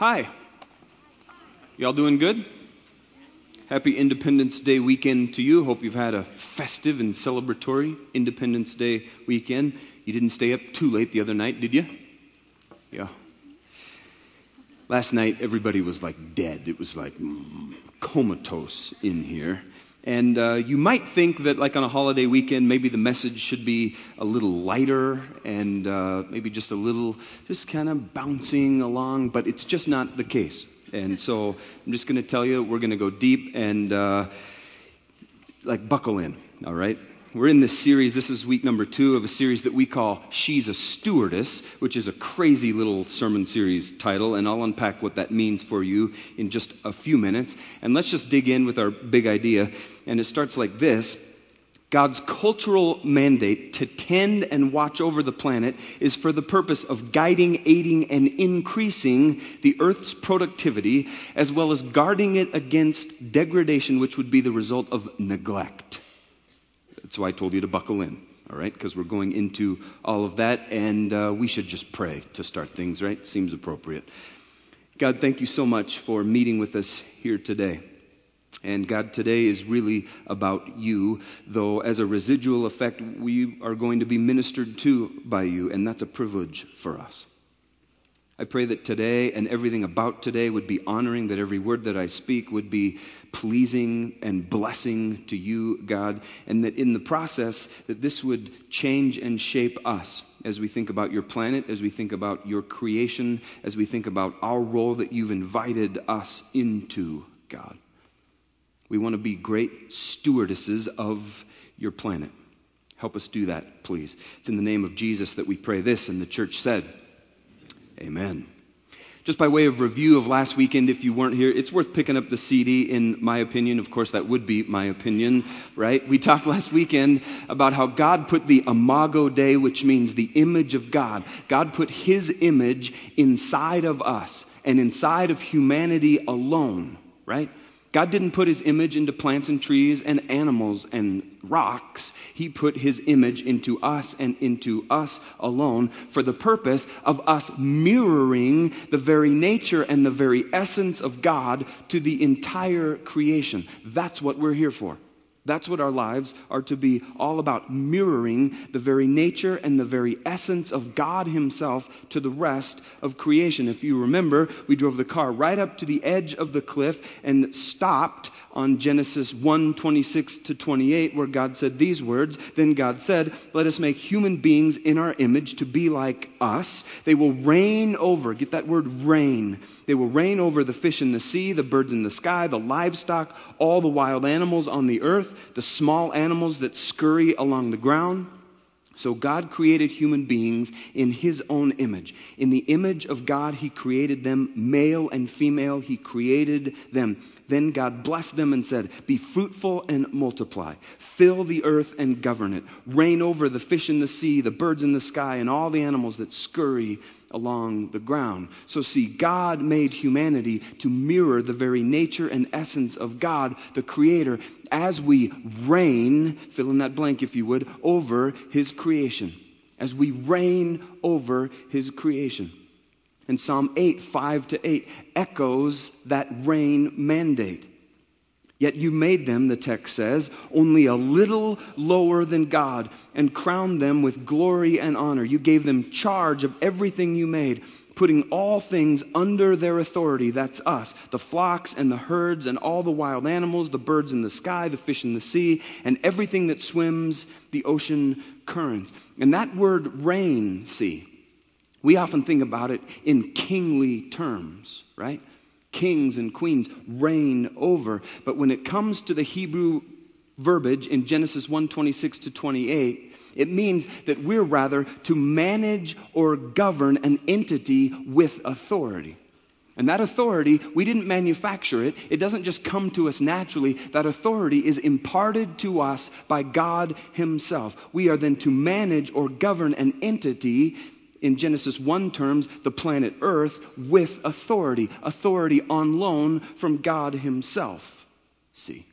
Hi. Y'all doing good? Happy Independence Day weekend to you. Hope you've had a festive and celebratory Independence Day weekend. You didn't stay up too late the other night, did you? Yeah. Last night, everybody was like dead. It was like mm, comatose in here. And uh, you might think that, like on a holiday weekend, maybe the message should be a little lighter and uh, maybe just a little, just kind of bouncing along, but it's just not the case. And so I'm just going to tell you, we're going to go deep and uh, like buckle in, all right? We're in this series. This is week number two of a series that we call She's a Stewardess, which is a crazy little sermon series title, and I'll unpack what that means for you in just a few minutes. And let's just dig in with our big idea. And it starts like this God's cultural mandate to tend and watch over the planet is for the purpose of guiding, aiding, and increasing the Earth's productivity, as well as guarding it against degradation, which would be the result of neglect. That's why I told you to buckle in, all right? Because we're going into all of that, and uh, we should just pray to start things, right? Seems appropriate. God, thank you so much for meeting with us here today. And God, today is really about you, though as a residual effect, we are going to be ministered to by you, and that's a privilege for us. I pray that today and everything about today would be honoring, that every word that I speak would be pleasing and blessing to you, God, and that in the process that this would change and shape us as we think about your planet, as we think about your creation, as we think about our role that you've invited us into, God. We want to be great stewardesses of your planet. Help us do that, please. It's in the name of Jesus that we pray this, and the church said, Amen. Just by way of review of last weekend, if you weren't here, it's worth picking up the CD, in my opinion. Of course, that would be my opinion, right? We talked last weekend about how God put the imago Dei, which means the image of God. God put His image inside of us and inside of humanity alone, right? God didn't put his image into plants and trees and animals and rocks. He put his image into us and into us alone for the purpose of us mirroring the very nature and the very essence of God to the entire creation. That's what we're here for. That's what our lives are to be all about mirroring the very nature and the very essence of God Himself to the rest of creation. If you remember, we drove the car right up to the edge of the cliff and stopped on Genesis 1 26 to 28, where God said these words Then God said, Let us make human beings in our image to be like us. They will reign over, get that word reign. They will reign over the fish in the sea, the birds in the sky, the livestock, all the wild animals on the earth, the small animals that scurry along the ground. So God created human beings in his own image. In the image of God, he created them, male and female, he created them. Then God blessed them and said, Be fruitful and multiply. Fill the earth and govern it. Reign over the fish in the sea, the birds in the sky, and all the animals that scurry along the ground. So, see, God made humanity to mirror the very nature and essence of God, the Creator, as we reign, fill in that blank if you would, over His creation. As we reign over His creation. And Psalm 8, 5 to 8, echoes that reign mandate. Yet you made them, the text says, only a little lower than God and crowned them with glory and honor. You gave them charge of everything you made, putting all things under their authority. That's us the flocks and the herds and all the wild animals, the birds in the sky, the fish in the sea, and everything that swims the ocean currents. And that word reign, see, we often think about it in kingly terms, right? Kings and queens reign over. But when it comes to the Hebrew verbiage in Genesis 1 26 to 28, it means that we're rather to manage or govern an entity with authority. And that authority, we didn't manufacture it. It doesn't just come to us naturally. That authority is imparted to us by God Himself. We are then to manage or govern an entity in Genesis 1 terms, the planet Earth with authority, authority on loan from God Himself. See.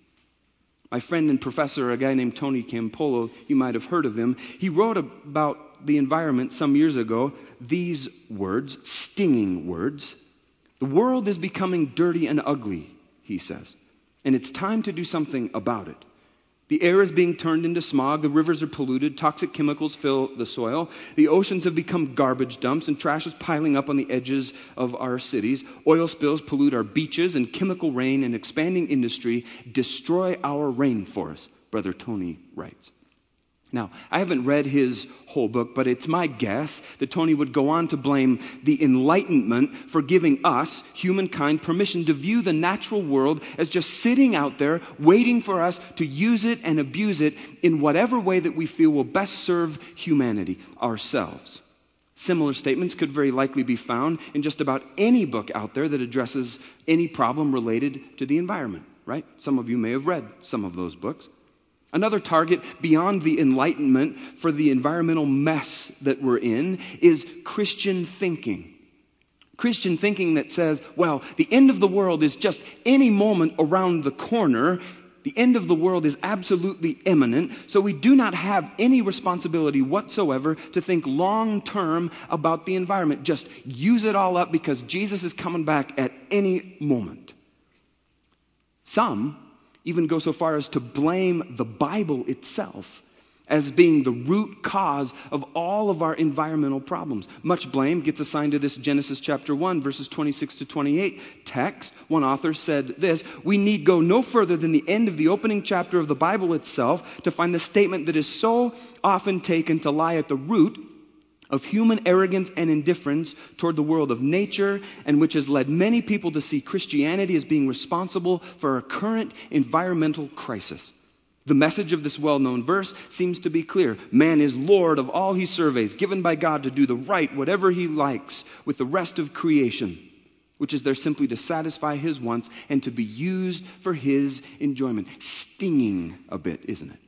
My friend and professor, a guy named Tony Campolo, you might have heard of him, he wrote about the environment some years ago these words, stinging words. The world is becoming dirty and ugly, he says, and it's time to do something about it. The air is being turned into smog, the rivers are polluted, toxic chemicals fill the soil, the oceans have become garbage dumps, and trash is piling up on the edges of our cities. Oil spills pollute our beaches, and chemical rain and expanding industry destroy our rainforests, Brother Tony writes. Now, I haven't read his whole book, but it's my guess that Tony would go on to blame the Enlightenment for giving us, humankind, permission to view the natural world as just sitting out there, waiting for us to use it and abuse it in whatever way that we feel will best serve humanity, ourselves. Similar statements could very likely be found in just about any book out there that addresses any problem related to the environment, right? Some of you may have read some of those books. Another target beyond the Enlightenment for the environmental mess that we're in is Christian thinking. Christian thinking that says, well, the end of the world is just any moment around the corner. The end of the world is absolutely imminent, so we do not have any responsibility whatsoever to think long term about the environment. Just use it all up because Jesus is coming back at any moment. Some even go so far as to blame the Bible itself as being the root cause of all of our environmental problems. Much blame gets assigned to this Genesis chapter 1, verses 26 to 28 text. One author said this We need go no further than the end of the opening chapter of the Bible itself to find the statement that is so often taken to lie at the root of human arrogance and indifference toward the world of nature, and which has led many people to see Christianity as being responsible for our current environmental crisis. The message of this well known verse seems to be clear. Man is Lord of all he surveys, given by God to do the right, whatever he likes, with the rest of creation, which is there simply to satisfy his wants and to be used for his enjoyment. Stinging a bit, isn't it?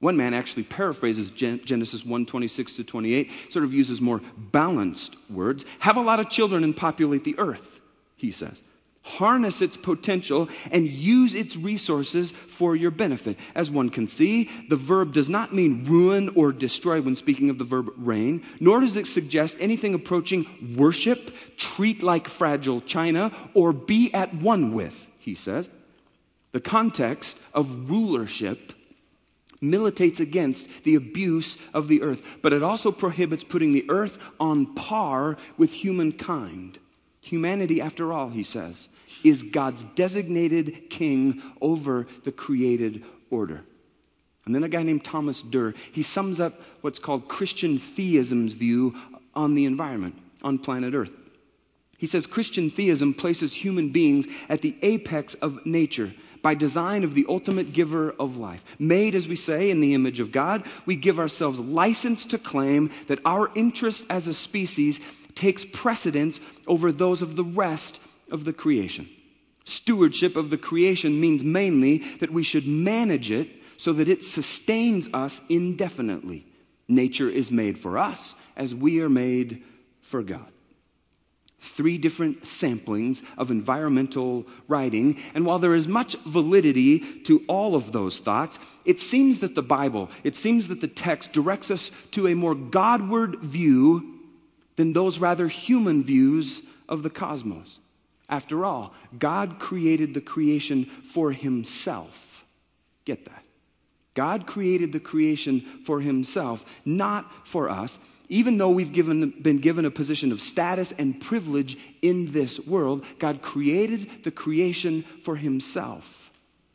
One man actually paraphrases Genesis 1 26 to 28, sort of uses more balanced words. Have a lot of children and populate the earth, he says. Harness its potential and use its resources for your benefit. As one can see, the verb does not mean ruin or destroy when speaking of the verb reign, nor does it suggest anything approaching worship, treat like fragile china, or be at one with, he says. The context of rulership militates against the abuse of the earth, but it also prohibits putting the earth on par with humankind. Humanity, after all, he says, is God's designated king over the created order. And then a guy named Thomas Derr, he sums up what's called Christian theism's view on the environment, on planet Earth. He says Christian theism places human beings at the apex of nature by design of the ultimate giver of life. Made, as we say, in the image of God, we give ourselves license to claim that our interest as a species takes precedence over those of the rest of the creation. Stewardship of the creation means mainly that we should manage it so that it sustains us indefinitely. Nature is made for us as we are made for God three different samplings of environmental writing. And while there is much validity to all of those thoughts, it seems that the Bible, it seems that the text directs us to a more Godward view than those rather human views of the cosmos. After all, God created the creation for himself. Get that. God created the creation for himself, not for us even though we've given, been given a position of status and privilege in this world, God created the creation for Himself.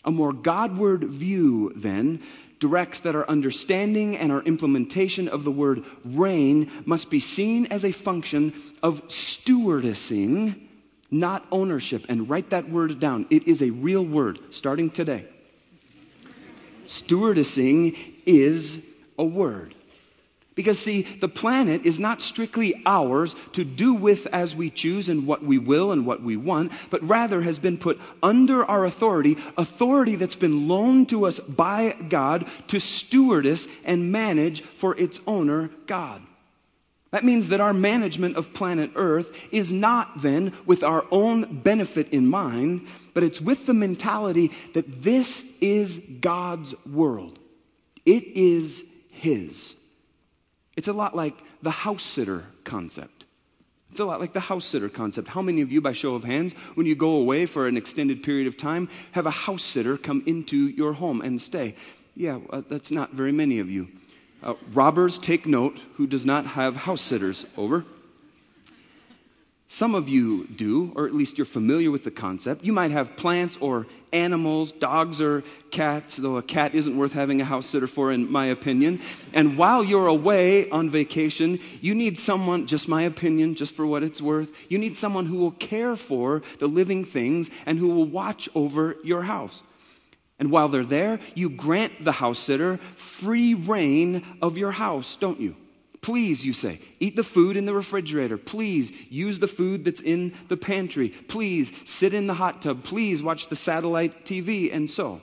A more Godward view, then, directs that our understanding and our implementation of the word reign must be seen as a function of stewardessing, not ownership. And write that word down. It is a real word starting today. Stewardessing is a word. Because, see, the planet is not strictly ours to do with as we choose and what we will and what we want, but rather has been put under our authority, authority that's been loaned to us by God to stewardess and manage for its owner, God. That means that our management of planet Earth is not then with our own benefit in mind, but it's with the mentality that this is God's world. It is His. It's a lot like the house sitter concept. It's a lot like the house sitter concept. How many of you, by show of hands, when you go away for an extended period of time, have a house sitter come into your home and stay? Yeah, uh, that's not very many of you. Uh, robbers, take note, who does not have house sitters over. Some of you do, or at least you're familiar with the concept. You might have plants or animals, dogs or cats, though a cat isn't worth having a house sitter for, in my opinion. And while you're away on vacation, you need someone, just my opinion, just for what it's worth, you need someone who will care for the living things and who will watch over your house. And while they're there, you grant the house sitter free reign of your house, don't you? Please, you say, eat the food in the refrigerator. Please, use the food that's in the pantry. Please, sit in the hot tub. Please, watch the satellite TV, and so.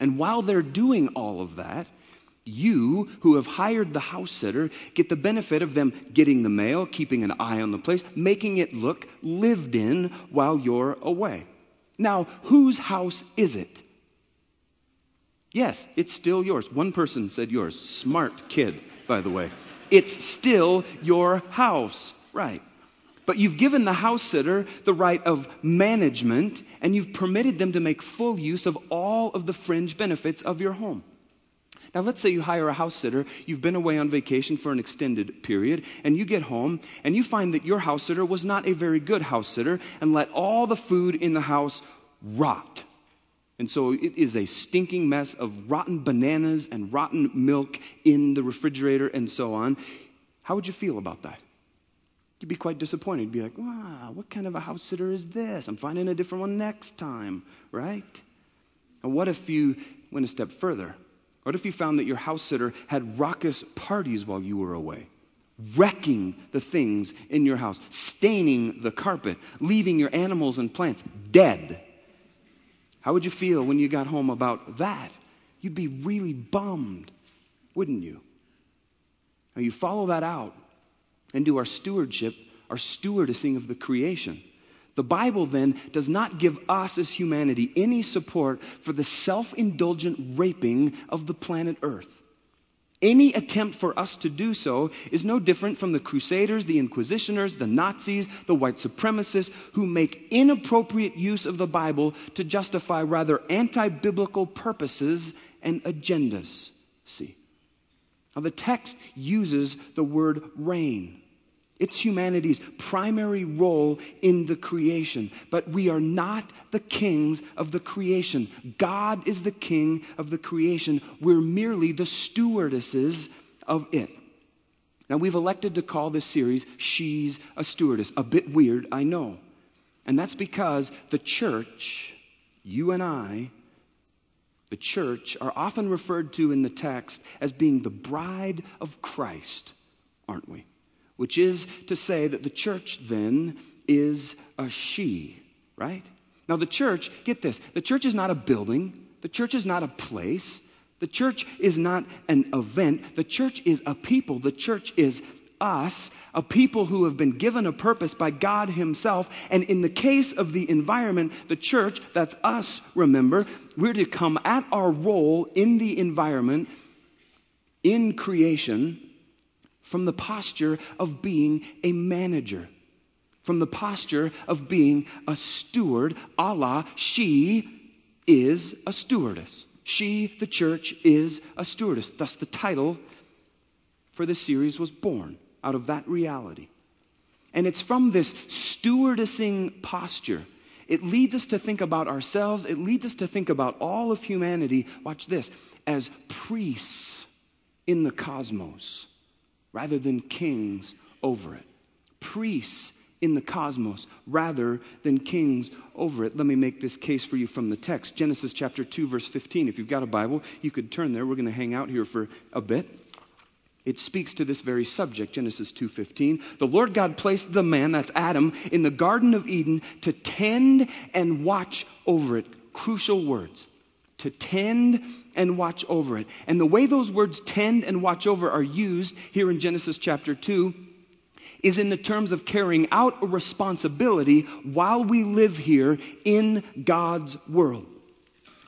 And while they're doing all of that, you, who have hired the house sitter, get the benefit of them getting the mail, keeping an eye on the place, making it look lived in while you're away. Now, whose house is it? Yes, it's still yours. One person said yours. Smart kid, by the way it's still your house. Right. But you've given the house sitter the right of management and you've permitted them to make full use of all of the fringe benefits of your home. Now, let's say you hire a house sitter, you've been away on vacation for an extended period, and you get home and you find that your house sitter was not a very good house sitter and let all the food in the house rot. And so it is a stinking mess of rotten bananas and rotten milk in the refrigerator and so on. How would you feel about that? You'd be quite disappointed. You'd be like, wow, what kind of a house sitter is this? I'm finding a different one next time, right? And what if you went a step further? What if you found that your house sitter had raucous parties while you were away? Wrecking the things in your house, staining the carpet, leaving your animals and plants dead how would you feel when you got home about that? You'd be really bummed, wouldn't you? Now you follow that out and do our stewardship, our stewardessing of the creation. The Bible then does not give us as humanity any support for the self indulgent raping of the planet Earth. Any attempt for us to do so is no different from the Crusaders, the Inquisitioners, the Nazis, the white supremacists who make inappropriate use of the Bible to justify rather anti biblical purposes and agendas. See? Now, the text uses the word reign. It's humanity's primary role in the creation. But we are not the kings of the creation. God is the king of the creation. We're merely the stewardesses of it. Now, we've elected to call this series She's a Stewardess. A bit weird, I know. And that's because the church, you and I, the church, are often referred to in the text as being the bride of Christ, aren't we? Which is to say that the church then is a she, right? Now, the church, get this, the church is not a building, the church is not a place, the church is not an event, the church is a people, the church is us, a people who have been given a purpose by God Himself. And in the case of the environment, the church, that's us, remember, we're to come at our role in the environment, in creation, from the posture of being a manager, from the posture of being a steward, a la, she is a stewardess. She, the church, is a stewardess. Thus, the title for this series was born out of that reality. And it's from this stewardessing posture. It leads us to think about ourselves. It leads us to think about all of humanity, watch this, as priests in the cosmos rather than kings over it. Priests in the cosmos rather than kings over it. Let me make this case for you from the text. Genesis chapter 2 verse 15. If you've got a Bible, you could turn there. We're going to hang out here for a bit. It speaks to this very subject, Genesis 2:15. The Lord God placed the man, that's Adam, in the garden of Eden to tend and watch over it. Crucial words to tend and watch over it. And the way those words tend and watch over are used here in Genesis chapter 2 is in the terms of carrying out a responsibility while we live here in God's world.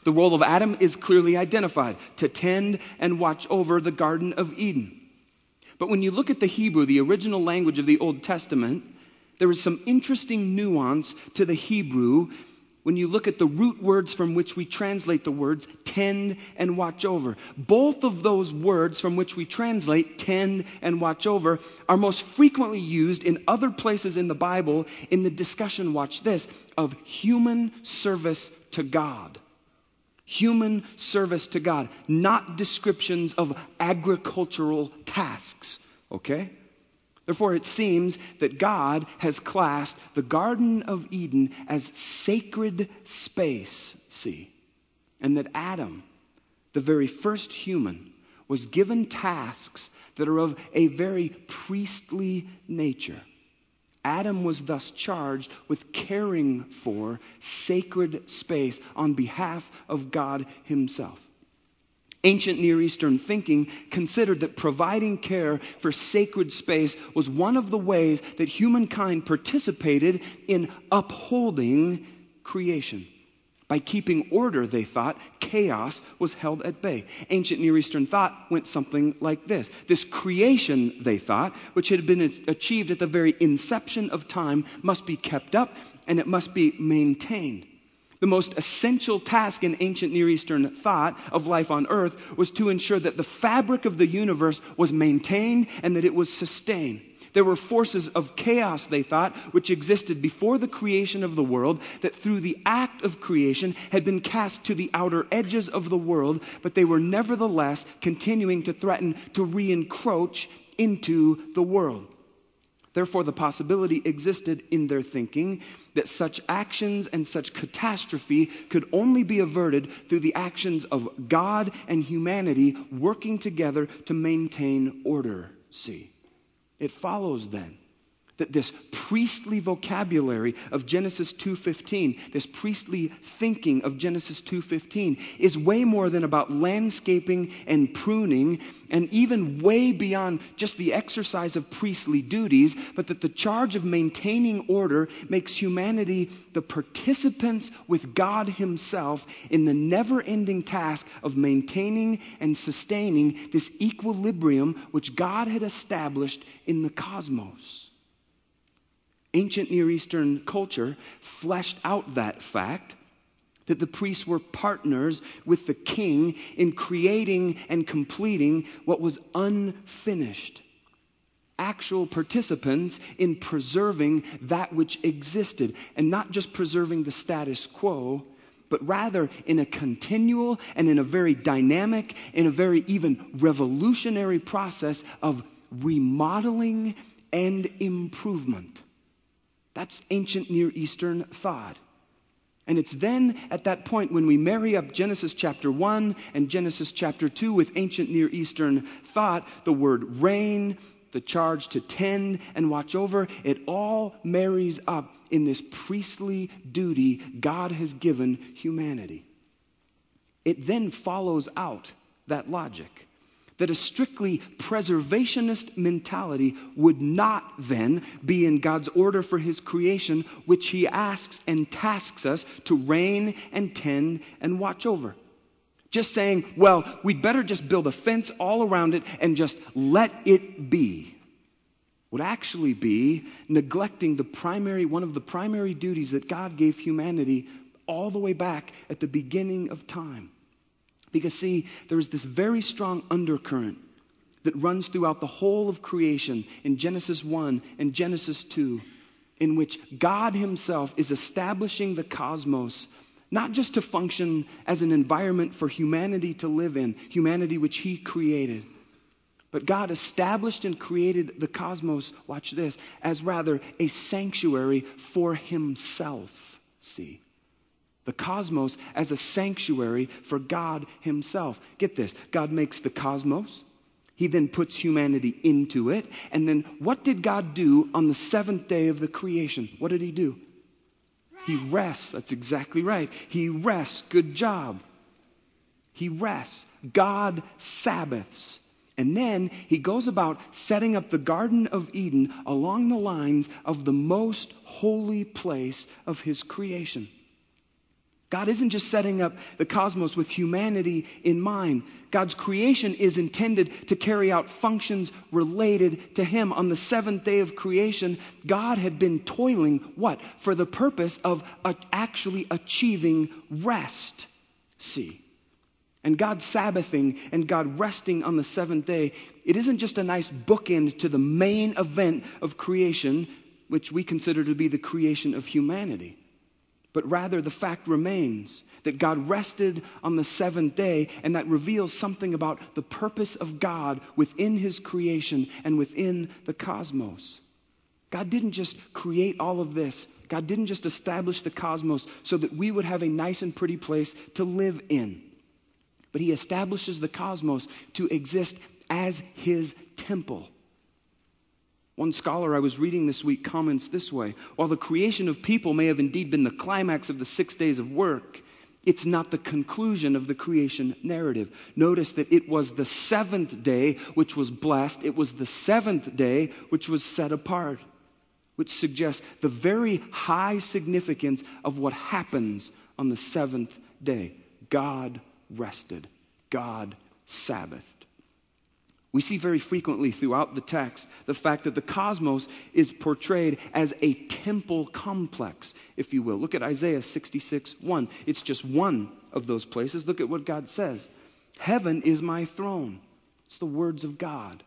The role of Adam is clearly identified to tend and watch over the Garden of Eden. But when you look at the Hebrew, the original language of the Old Testament, There is some interesting nuance to the Hebrew when you look at the root words from which we translate the words tend and watch over. Both of those words from which we translate tend and watch over are most frequently used in other places in the Bible in the discussion, watch this, of human service to God. Human service to God, not descriptions of agricultural tasks. Okay? Therefore, it seems that God has classed the Garden of Eden as sacred space, see, and that Adam, the very first human, was given tasks that are of a very priestly nature. Adam was thus charged with caring for sacred space on behalf of God Himself. Ancient Near Eastern thinking considered that providing care for sacred space was one of the ways that humankind participated in upholding creation. By keeping order, they thought, chaos was held at bay. Ancient Near Eastern thought went something like this. This creation, they thought, which had been achieved at the very inception of time, must be kept up and it must be maintained. The most essential task in ancient Near Eastern thought of life on earth was to ensure that the fabric of the universe was maintained and that it was sustained. There were forces of chaos, they thought, which existed before the creation of the world, that through the act of creation had been cast to the outer edges of the world, but they were nevertheless continuing to threaten to re encroach into the world. Therefore, the possibility existed in their thinking that such actions and such catastrophe could only be averted through the actions of God and humanity working together to maintain order. See, it follows then that this priestly vocabulary of Genesis 2:15, this priestly thinking of Genesis 2:15 is way more than about landscaping and pruning and even way beyond just the exercise of priestly duties, but that the charge of maintaining order makes humanity the participants with God himself in the never-ending task of maintaining and sustaining this equilibrium which God had established in the cosmos ancient Near Eastern culture fleshed out that fact that the priests were partners with the king in creating and completing what was unfinished. Actual participants in preserving that which existed, and not just preserving the status quo, but rather in a continual and in a very dynamic, in a very even revolutionary process of remodeling and improvement. That's ancient Near Eastern thought. And it's then at that point when we marry up Genesis chapter 1 and Genesis chapter 2 with ancient Near Eastern thought, the word reign, the charge to tend and watch over, it all marries up in this priestly duty God has given humanity. It then follows out that logic that a strictly preservationist mentality would not then be in God's order for his creation, which he asks and tasks us to reign and tend and watch over. Just saying, well, we'd better just build a fence all around it and just let it be would actually be neglecting the primary one of the primary duties that God gave humanity all the way back at the beginning of time. Because, see, there is this very strong undercurrent that runs throughout the whole of creation in Genesis 1 and Genesis 2, in which God Himself is establishing the cosmos not just to function as an environment for humanity to live in, humanity which He created, but God established and created the cosmos, watch this, as rather a sanctuary for Himself. See? The cosmos as a sanctuary for God Himself. Get this God makes the cosmos, He then puts humanity into it. And then what did God do on the seventh day of the creation? What did He do? He rests. That's exactly right. He rests. Good job. He rests. God Sabbaths. And then he goes about setting up the Garden of Eden along the lines of the most holy place of his creation. God isn't just setting up the cosmos with humanity in mind. God's creation is intended to carry out functions related to Him. On the seventh day of creation, God had been toiling, what? For the purpose of actually achieving rest. See. And God Sabbathing and God resting on the seventh day, it isn't just a nice bookend to the main event of creation, which we consider to be the creation of humanity but rather the fact remains that God rested on the seventh day, and that reveals something about the purpose of God within His creation and within the cosmos. God didn't just create all of this, God didn't just establish the cosmos so that we would have a nice and pretty place to live in. But He establishes the cosmos to exist as His temple. One scholar I was reading this week comments this way While the creation of people may have indeed been the climax of the six days of work, it's not the conclusion of the creation narrative. Notice that it was the seventh day which was blessed, it was the seventh day which was set apart, which suggests the very high significance of what happens on the seventh day. God rested, God Sabbath. We see very frequently throughout the text the fact that the cosmos is portrayed as a temple complex, if you will. Look at Isaiah 66 1. It's just one of those places. Look at what God says Heaven is my throne. It's the words of God.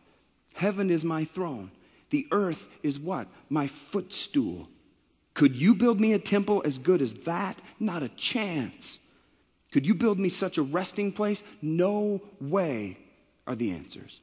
Heaven is my throne. The earth is what? My footstool. Could you build me a temple as good as that? Not a chance. Could you build me such a resting place? No way are the answers.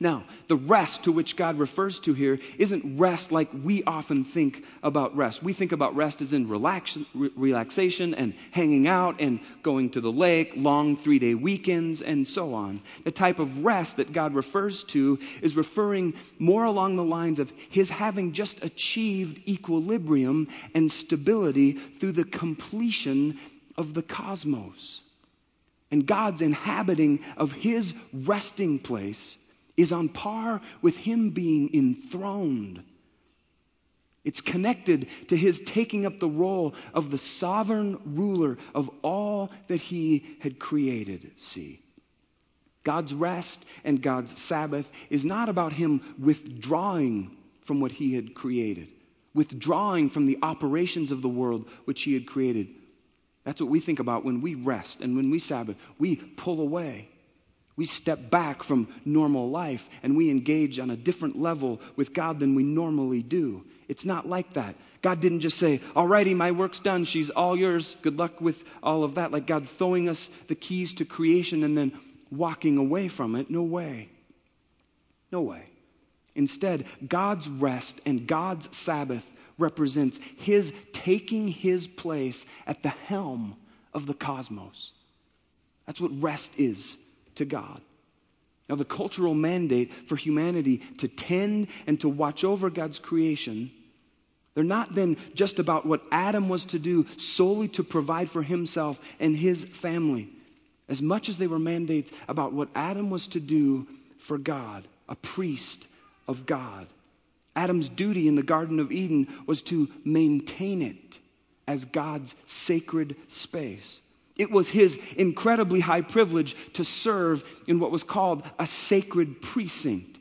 Now, the rest to which God refers to here isn't rest like we often think about rest. We think about rest as in relax, re- relaxation and hanging out and going to the lake, long three day weekends, and so on. The type of rest that God refers to is referring more along the lines of His having just achieved equilibrium and stability through the completion of the cosmos. And God's inhabiting of His resting place is on par with him being enthroned. It's connected to his taking up the role of the sovereign ruler of all that he had created. See, God's rest and God's Sabbath is not about him withdrawing from what he had created, withdrawing from the operations of the world which he had created. That's what we think about when we rest and when we Sabbath. We pull away. We step back from normal life and we engage on a different level with God than we normally do. It's not like that. God didn't just say, Alrighty, my work's done. She's all yours. Good luck with all of that. Like God throwing us the keys to creation and then walking away from it. No way. No way. Instead, God's rest and God's Sabbath represents His taking His place at the helm of the cosmos. That's what rest is to God. Now, the cultural mandate for humanity to tend and to watch over God's creation, they're not then just about what Adam was to do solely to provide for himself and his family, as much as they were mandates about what Adam was to do for God, a priest of God. Adam's duty in the Garden of Eden was to maintain it as God's sacred space. It was his incredibly high privilege to serve in what was called a sacred precinct.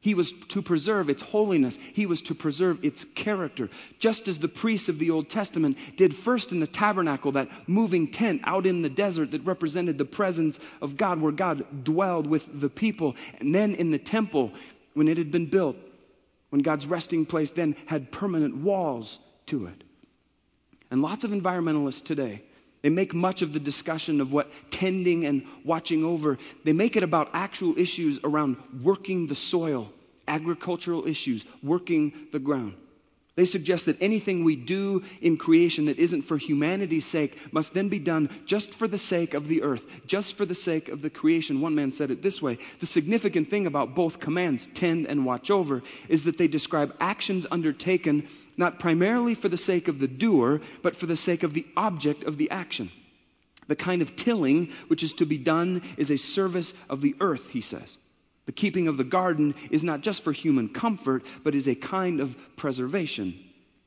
He was to preserve its holiness. He was to preserve its character. Just as the priests of the Old Testament did first in the tabernacle, that moving tent out in the desert that represented the presence of God, where God dwelled with the people. And then in the temple, when it had been built, when God's resting place then had permanent walls to it. And lots of environmentalists today they make much of the discussion of what tending and watching over, they make it about actual issues around working the soil, agricultural issues, working the ground. They suggest that anything we do in creation that isn't for humanity's sake must then be done just for the sake of the earth, just for the sake of the creation. One man said it this way The significant thing about both commands, tend and watch over, is that they describe actions undertaken not primarily for the sake of the doer, but for the sake of the object of the action. The kind of tilling which is to be done is a service of the earth, he says. The keeping of the garden is not just for human comfort, but is a kind of preservation,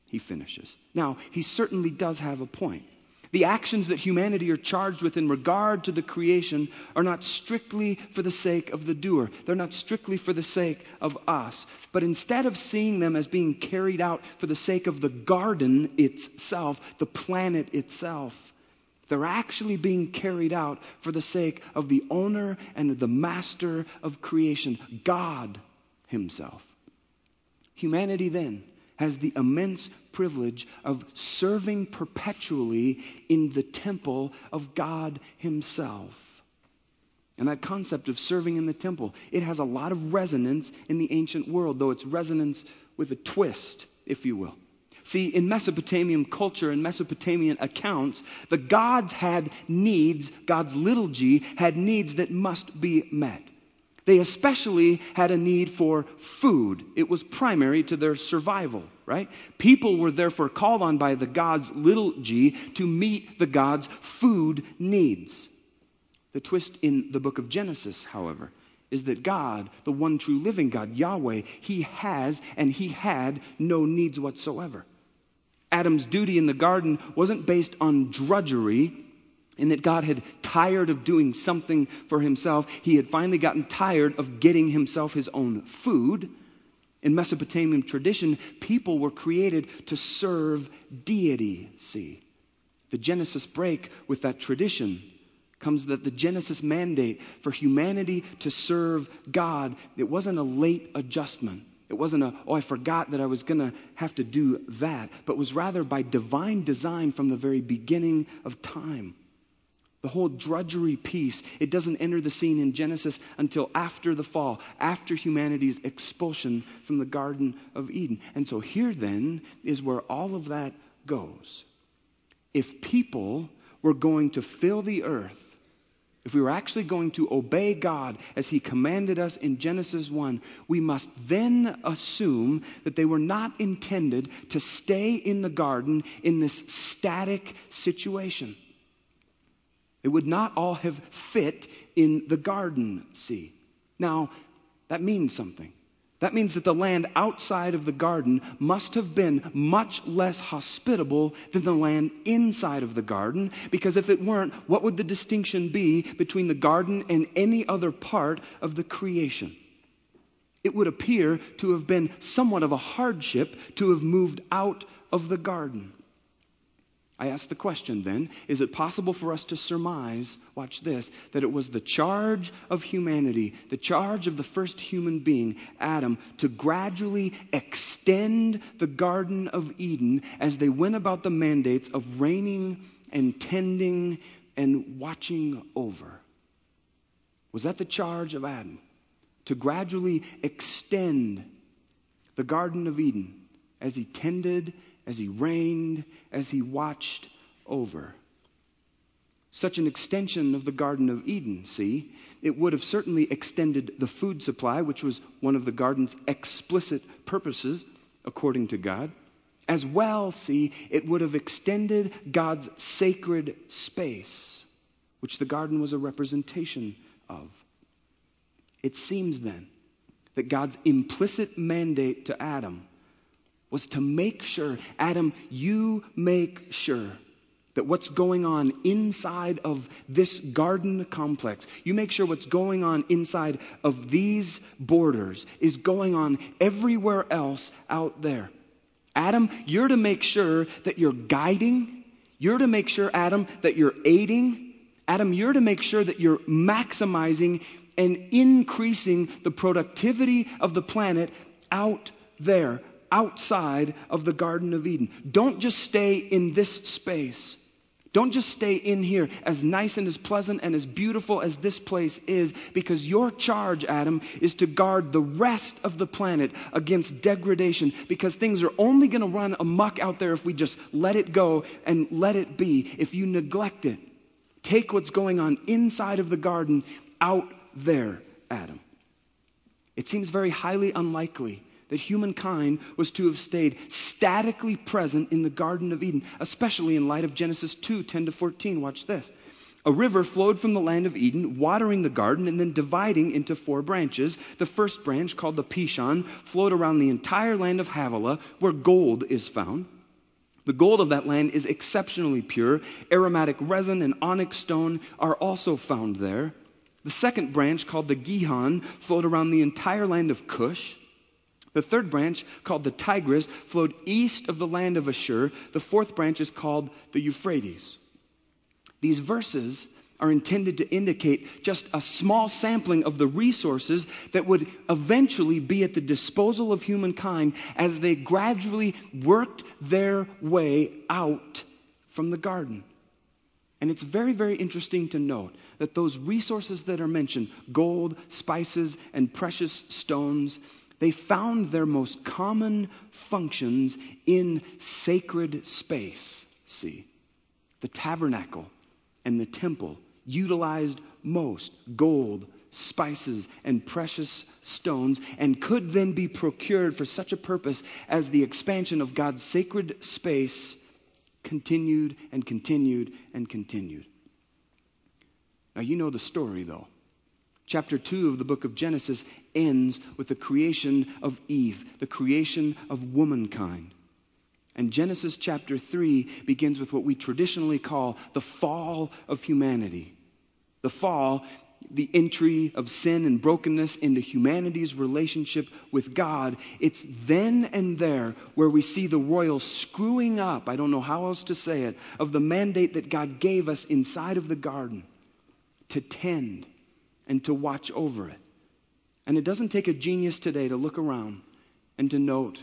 he finishes. Now, he certainly does have a point. The actions that humanity are charged with in regard to the creation are not strictly for the sake of the doer. They're not strictly for the sake of us. But instead of seeing them as being carried out for the sake of the garden itself, the planet itself, they're actually being carried out for the sake of the owner and the master of creation, God Himself. Humanity then has the immense privilege of serving perpetually in the temple of God Himself. And that concept of serving in the temple, it has a lot of resonance in the ancient world, though it's resonance with a twist, if you will. See, in Mesopotamian culture and Mesopotamian accounts, the gods had needs, God's little g had needs that must be met. They especially had a need for food. It was primary to their survival, right? People were therefore called on by the gods, little g, to meet the gods' food needs. The twist in the book of Genesis, however, is that God, the one true living God, Yahweh, He has and He had no needs whatsoever. Adam's duty in the garden wasn't based on drudgery, in that God had tired of doing something for himself. He had finally gotten tired of getting himself his own food. In Mesopotamian tradition, people were created to serve deity, see. The Genesis break with that tradition comes that the Genesis mandate for humanity to serve God, it wasn't a late adjustment. It wasn't a, oh, I forgot that I was going to have to do that, but was rather by divine design from the very beginning of time. The whole drudgery piece, it doesn't enter the scene in Genesis until after the fall, after humanity's expulsion from the Garden of Eden. And so here then is where all of that goes. If people were going to fill the earth, if we were actually going to obey God as He commanded us in Genesis 1, we must then assume that they were not intended to stay in the garden in this static situation. It would not all have fit in the garden, see. Now, that means something. That means that the land outside of the garden must have been much less hospitable than the land inside of the garden, because if it weren't, what would the distinction be between the garden and any other part of the creation? It would appear to have been somewhat of a hardship to have moved out of the garden. I ask the question then is it possible for us to surmise, watch this, that it was the charge of humanity, the charge of the first human being, Adam, to gradually extend the Garden of Eden as they went about the mandates of reigning and tending and watching over? Was that the charge of Adam? To gradually extend the Garden of Eden as he tended as he reigned, as he watched over. Such an extension of the Garden of Eden, see, it would have certainly extended the food supply, which was one of the garden's explicit purposes, according to God. As well, see, it would have extended God's sacred space, which the garden was a representation of. It seems then that God's implicit mandate to Adam was to make sure, Adam, you make sure that what's going on inside of this garden complex, you make sure what's going on inside of these borders is going on everywhere else out there. Adam, you're to make sure that you're guiding. You're to make sure, Adam, that you're aiding. Adam, you're to make sure that you're maximizing and increasing the productivity of the planet out there outside of the Garden of Eden. Don't just stay in this space. Don't just stay in here, as nice and as pleasant and as beautiful as this place is, because your charge, Adam, is to guard the rest of the planet against degradation, because things are only going to run amuck out there if we just let it go and let it be. If you neglect it, take what's going on inside of the garden out there, Adam. It seems very highly unlikely that humankind was to have stayed statically present in the Garden of Eden, especially in light of Genesis 2 10 to 14. Watch this. A river flowed from the land of Eden, watering the garden and then dividing into four branches. The first branch, called the Pishon, flowed around the entire land of Havilah, where gold is found. The gold of that land is exceptionally pure. Aromatic resin and onyx stone are also found there. The second branch, called the Gihon, flowed around the entire land of Cush. The third branch, called the Tigris, flowed east of the land of Ashur. The fourth branch is called the Euphrates. These verses are intended to indicate just a small sampling of the resources that would eventually be at the disposal of humankind as they gradually worked their way out from the garden. And it's very, very interesting to note that those resources that are mentioned gold, spices, and precious stones they found their most common functions in sacred space. See, the tabernacle and the temple utilized most gold, spices, and precious stones, and could then be procured for such a purpose as the expansion of God's sacred space continued and continued and continued. Now, you know the story, though. Chapter 2 of the book of Genesis ends with the creation of Eve, the creation of womankind. And Genesis chapter 3 begins with what we traditionally call the fall of humanity. The fall, the entry of sin and brokenness into humanity's relationship with God. It's then and there where we see the royal screwing up, I don't know how else to say it, of the mandate that God gave us inside of the garden to tend and to watch over it. And it doesn't take a genius today to look around and to note,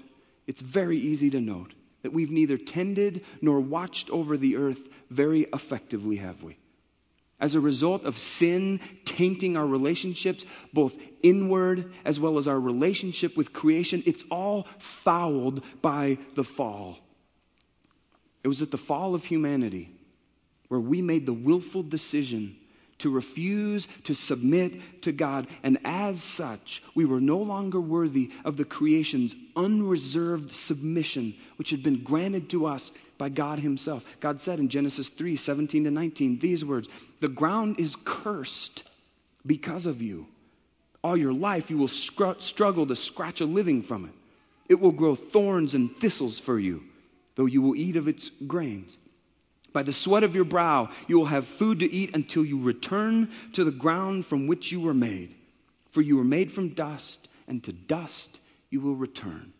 it's very easy to note that we've neither tended nor watched over the earth very effectively, have we? As a result of sin tainting our relationships, both inward as well as our relationship with creation, it's all fouled by the fall. It was at the fall of humanity where we made the willful decision to refuse to submit to God. And as such, we were no longer worthy of the creation's unreserved submission, which had been granted to us by God Himself. God said in Genesis 3 17 to 19 these words The ground is cursed because of you. All your life you will scr- struggle to scratch a living from it. It will grow thorns and thistles for you, though you will eat of its grains. By the sweat of your brow, you will have food to eat until you return to the ground from which you were made. For you were made from dust, and to dust you will return.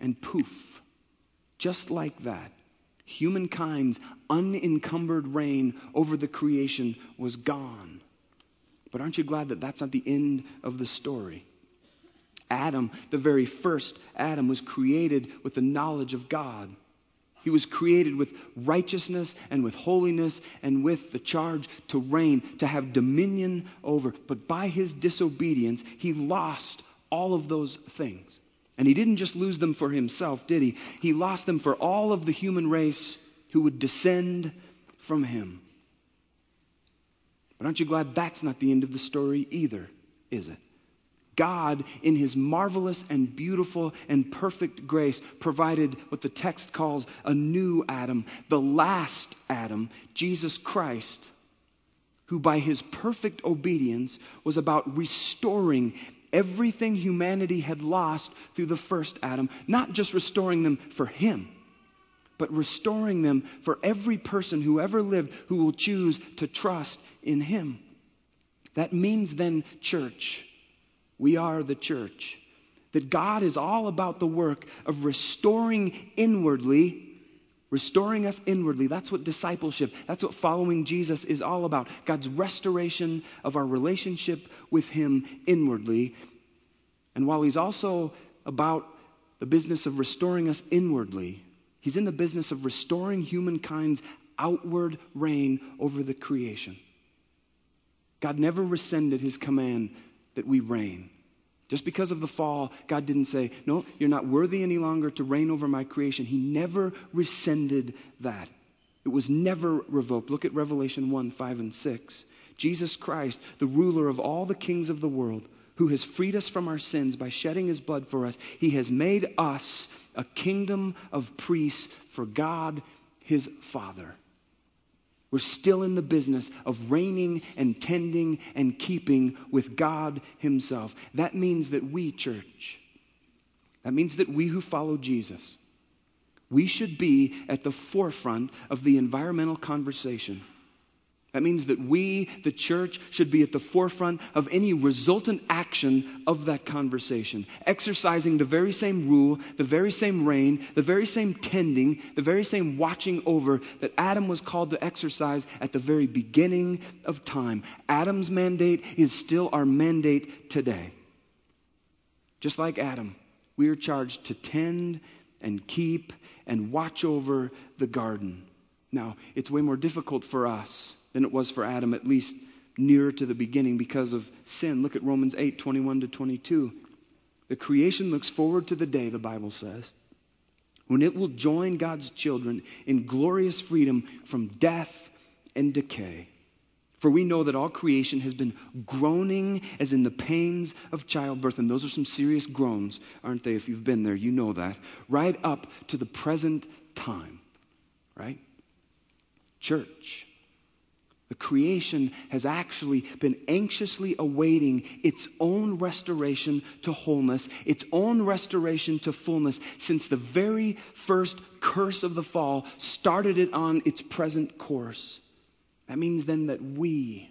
And poof, just like that, humankind's unencumbered reign over the creation was gone. But aren't you glad that that's not the end of the story? Adam, the very first Adam, was created with the knowledge of God. He was created with righteousness and with holiness and with the charge to reign, to have dominion over. But by his disobedience, he lost all of those things. And he didn't just lose them for himself, did he? He lost them for all of the human race who would descend from him. But aren't you glad that's not the end of the story either, is it? God, in his marvelous and beautiful and perfect grace, provided what the text calls a new Adam, the last Adam, Jesus Christ, who by his perfect obedience was about restoring everything humanity had lost through the first Adam, not just restoring them for him. But restoring them for every person who ever lived who will choose to trust in Him. That means then, church, we are the church. That God is all about the work of restoring inwardly, restoring us inwardly. That's what discipleship, that's what following Jesus is all about. God's restoration of our relationship with Him inwardly. And while He's also about the business of restoring us inwardly, He's in the business of restoring humankind's outward reign over the creation. God never rescinded His command that we reign. Just because of the fall, God didn't say, No, you're not worthy any longer to reign over my creation. He never rescinded that. It was never revoked. Look at Revelation 1 5 and 6. Jesus Christ, the ruler of all the kings of the world, who has freed us from our sins by shedding his blood for us, he has made us a kingdom of priests for God his Father. We're still in the business of reigning and tending and keeping with God Himself. That means that we, church, that means that we who follow Jesus, We should be at the forefront of the environmental conversation. That means that we, the church, should be at the forefront of any resultant action of that conversation, exercising the very same rule, the very same reign, the very same tending, the very same watching over that Adam was called to exercise at the very beginning of time. Adam's mandate is still our mandate today. Just like Adam, we are charged to tend and keep and watch over the garden. Now, it's way more difficult for us than it was for Adam, at least nearer to the beginning because of sin. Look at Romans 8 21 to 22. The creation looks forward to the day, the Bible says, when it will join God's children in glorious freedom from death and decay. For we know that all creation has been groaning as in the pains of childbirth. And those are some serious groans, aren't they? If you've been there, you know that. Right up to the present time, right? Church. The creation has actually been anxiously awaiting its own restoration to wholeness, its own restoration to fullness, since the very first curse of the fall started it on its present course. That means then that we,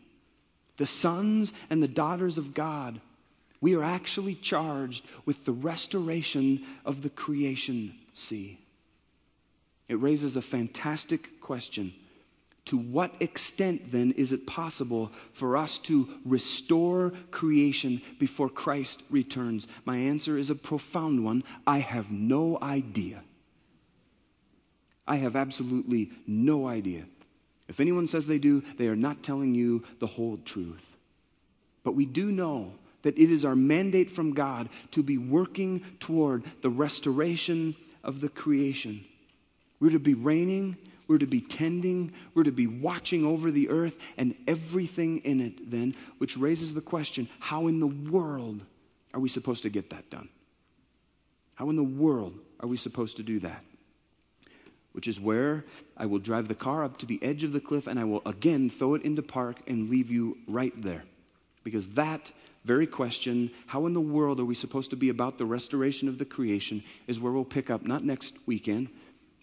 the sons and the daughters of God, we are actually charged with the restoration of the creation See, It raises a fantastic question to what extent then is it possible for us to restore creation before Christ returns? My answer is a profound one. I have no idea. I have absolutely no idea. If anyone says they do, they are not telling you the whole truth. But we do know that it is our mandate from God to be working toward the restoration of the creation. We're to be reigning we're to be tending, we're to be watching over the earth and everything in it, then, which raises the question how in the world are we supposed to get that done? How in the world are we supposed to do that? Which is where I will drive the car up to the edge of the cliff and I will again throw it into park and leave you right there. Because that very question, how in the world are we supposed to be about the restoration of the creation, is where we'll pick up, not next weekend,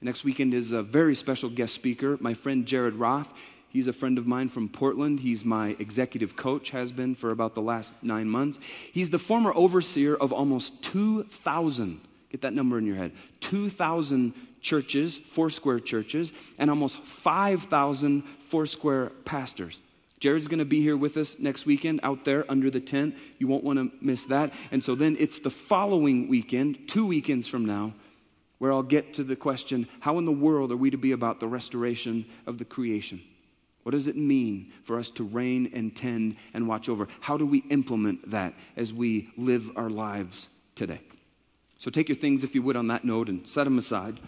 Next weekend is a very special guest speaker, my friend Jared Roth. He's a friend of mine from Portland. He's my executive coach, has been for about the last nine months. He's the former overseer of almost 2,000, get that number in your head, 2,000 churches, Foursquare churches, and almost 5,000 Foursquare pastors. Jared's going to be here with us next weekend out there under the tent. You won't want to miss that. And so then it's the following weekend, two weekends from now, where I'll get to the question how in the world are we to be about the restoration of the creation? What does it mean for us to reign and tend and watch over? How do we implement that as we live our lives today? So take your things, if you would, on that note and set them aside.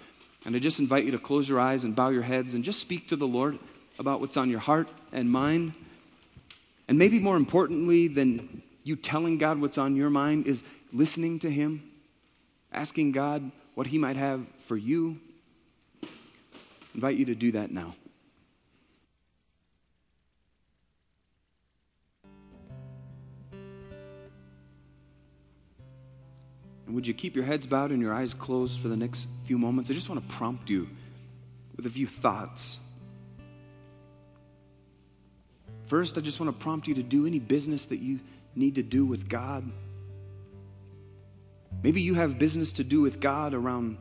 And I just invite you to close your eyes and bow your heads and just speak to the Lord about what's on your heart and mind. And maybe more importantly than you telling God what's on your mind is listening to Him, asking God what He might have for you. I invite you to do that now. And would you keep your heads bowed and your eyes closed for the next few moments? I just want to prompt you with a few thoughts. First, I just want to prompt you to do any business that you need to do with God. Maybe you have business to do with God around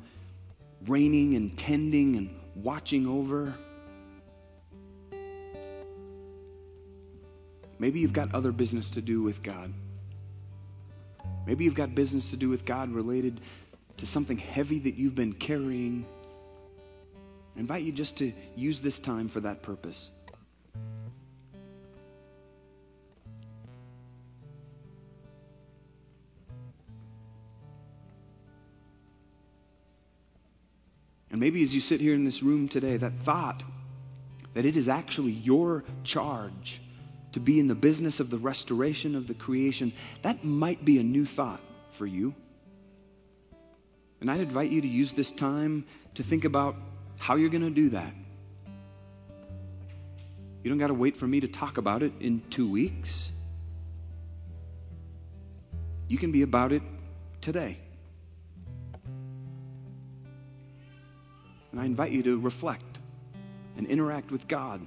reigning and tending and watching over. Maybe you've got other business to do with God. Maybe you've got business to do with God related to something heavy that you've been carrying. I invite you just to use this time for that purpose. And maybe as you sit here in this room today, that thought that it is actually your charge to be in the business of the restoration of the creation, that might be a new thought for you. And I'd invite you to use this time to think about how you're going to do that. You don't got to wait for me to talk about it in two weeks. You can be about it today. And I invite you to reflect and interact with God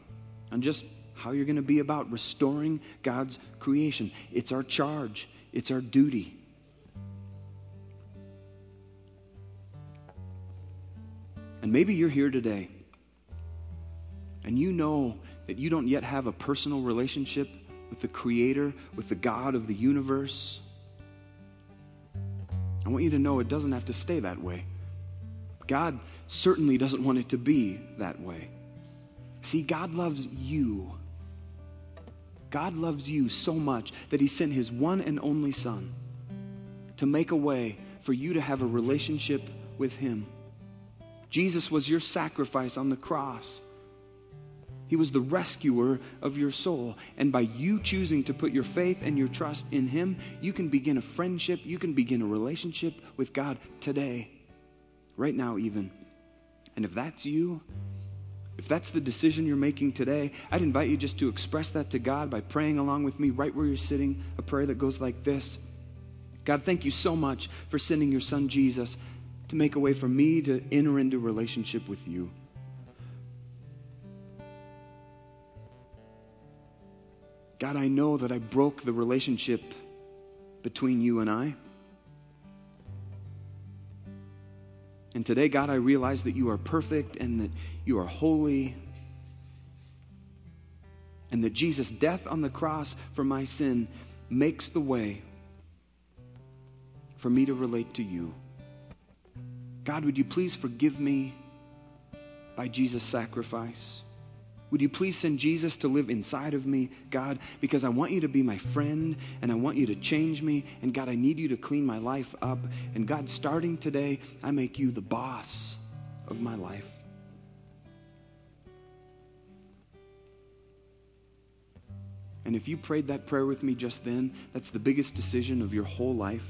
on just how you're going to be about restoring God's creation. It's our charge, it's our duty. And maybe you're here today and you know that you don't yet have a personal relationship with the Creator, with the God of the universe. I want you to know it doesn't have to stay that way. God certainly doesn't want it to be that way. See, God loves you. God loves you so much that He sent His one and only Son to make a way for you to have a relationship with Him. Jesus was your sacrifice on the cross. He was the rescuer of your soul. And by you choosing to put your faith and your trust in Him, you can begin a friendship, you can begin a relationship with God today, right now, even. And if that's you, if that's the decision you're making today, I'd invite you just to express that to God by praying along with me right where you're sitting, a prayer that goes like this God, thank you so much for sending your son Jesus to make a way for me to enter into relationship with you. God, I know that I broke the relationship between you and I. And today, God, I realize that you are perfect and that you are holy. And that Jesus' death on the cross for my sin makes the way for me to relate to you. God, would you please forgive me by Jesus' sacrifice? Would you please send Jesus to live inside of me, God? Because I want you to be my friend and I want you to change me. And God, I need you to clean my life up. And God, starting today, I make you the boss of my life. And if you prayed that prayer with me just then, that's the biggest decision of your whole life.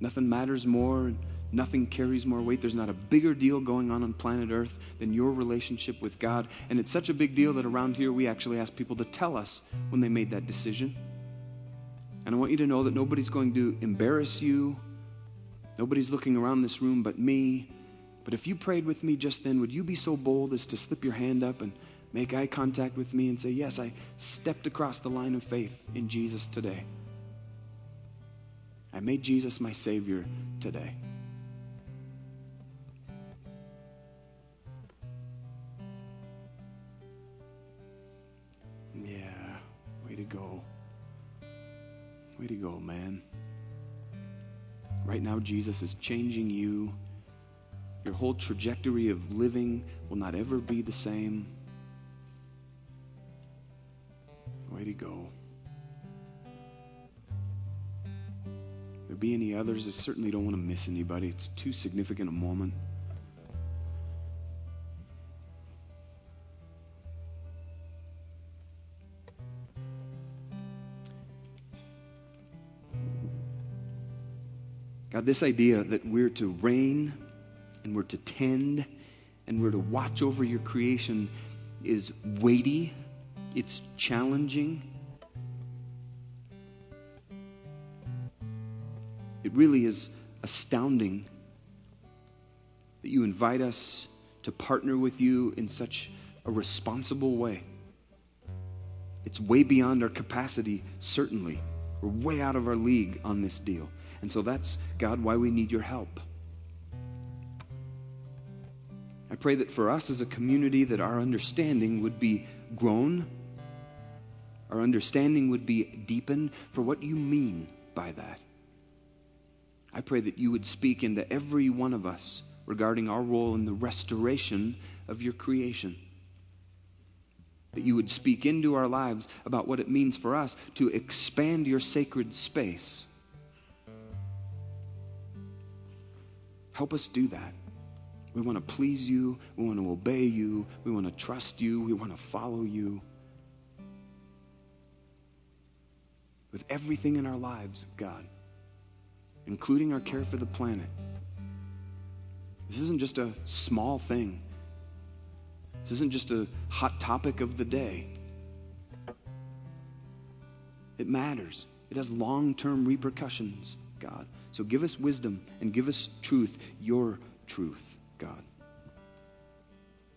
Nothing matters more Nothing carries more weight. There's not a bigger deal going on on planet Earth than your relationship with God. And it's such a big deal that around here we actually ask people to tell us when they made that decision. And I want you to know that nobody's going to embarrass you. Nobody's looking around this room but me. But if you prayed with me just then, would you be so bold as to slip your hand up and make eye contact with me and say, Yes, I stepped across the line of faith in Jesus today? I made Jesus my Savior today. To go. Way to go, man. Right now, Jesus is changing you. Your whole trajectory of living will not ever be the same. Way to go. There be any others? I certainly don't want to miss anybody. It's too significant a moment. God, this idea that we're to reign and we're to tend and we're to watch over your creation is weighty, it's challenging. It really is astounding that you invite us to partner with you in such a responsible way. It's way beyond our capacity, certainly. We're way out of our league on this deal. And so that's, God, why we need your help. I pray that for us as a community that our understanding would be grown, our understanding would be deepened for what you mean by that. I pray that you would speak into every one of us regarding our role in the restoration of your creation. That you would speak into our lives about what it means for us to expand your sacred space Help us do that. We want to please you. We want to obey you. We want to trust you. We want to follow you. With everything in our lives, God, including our care for the planet. This isn't just a small thing. This isn't just a hot topic of the day. It matters. It has long term repercussions, God. So give us wisdom and give us truth, your truth, God.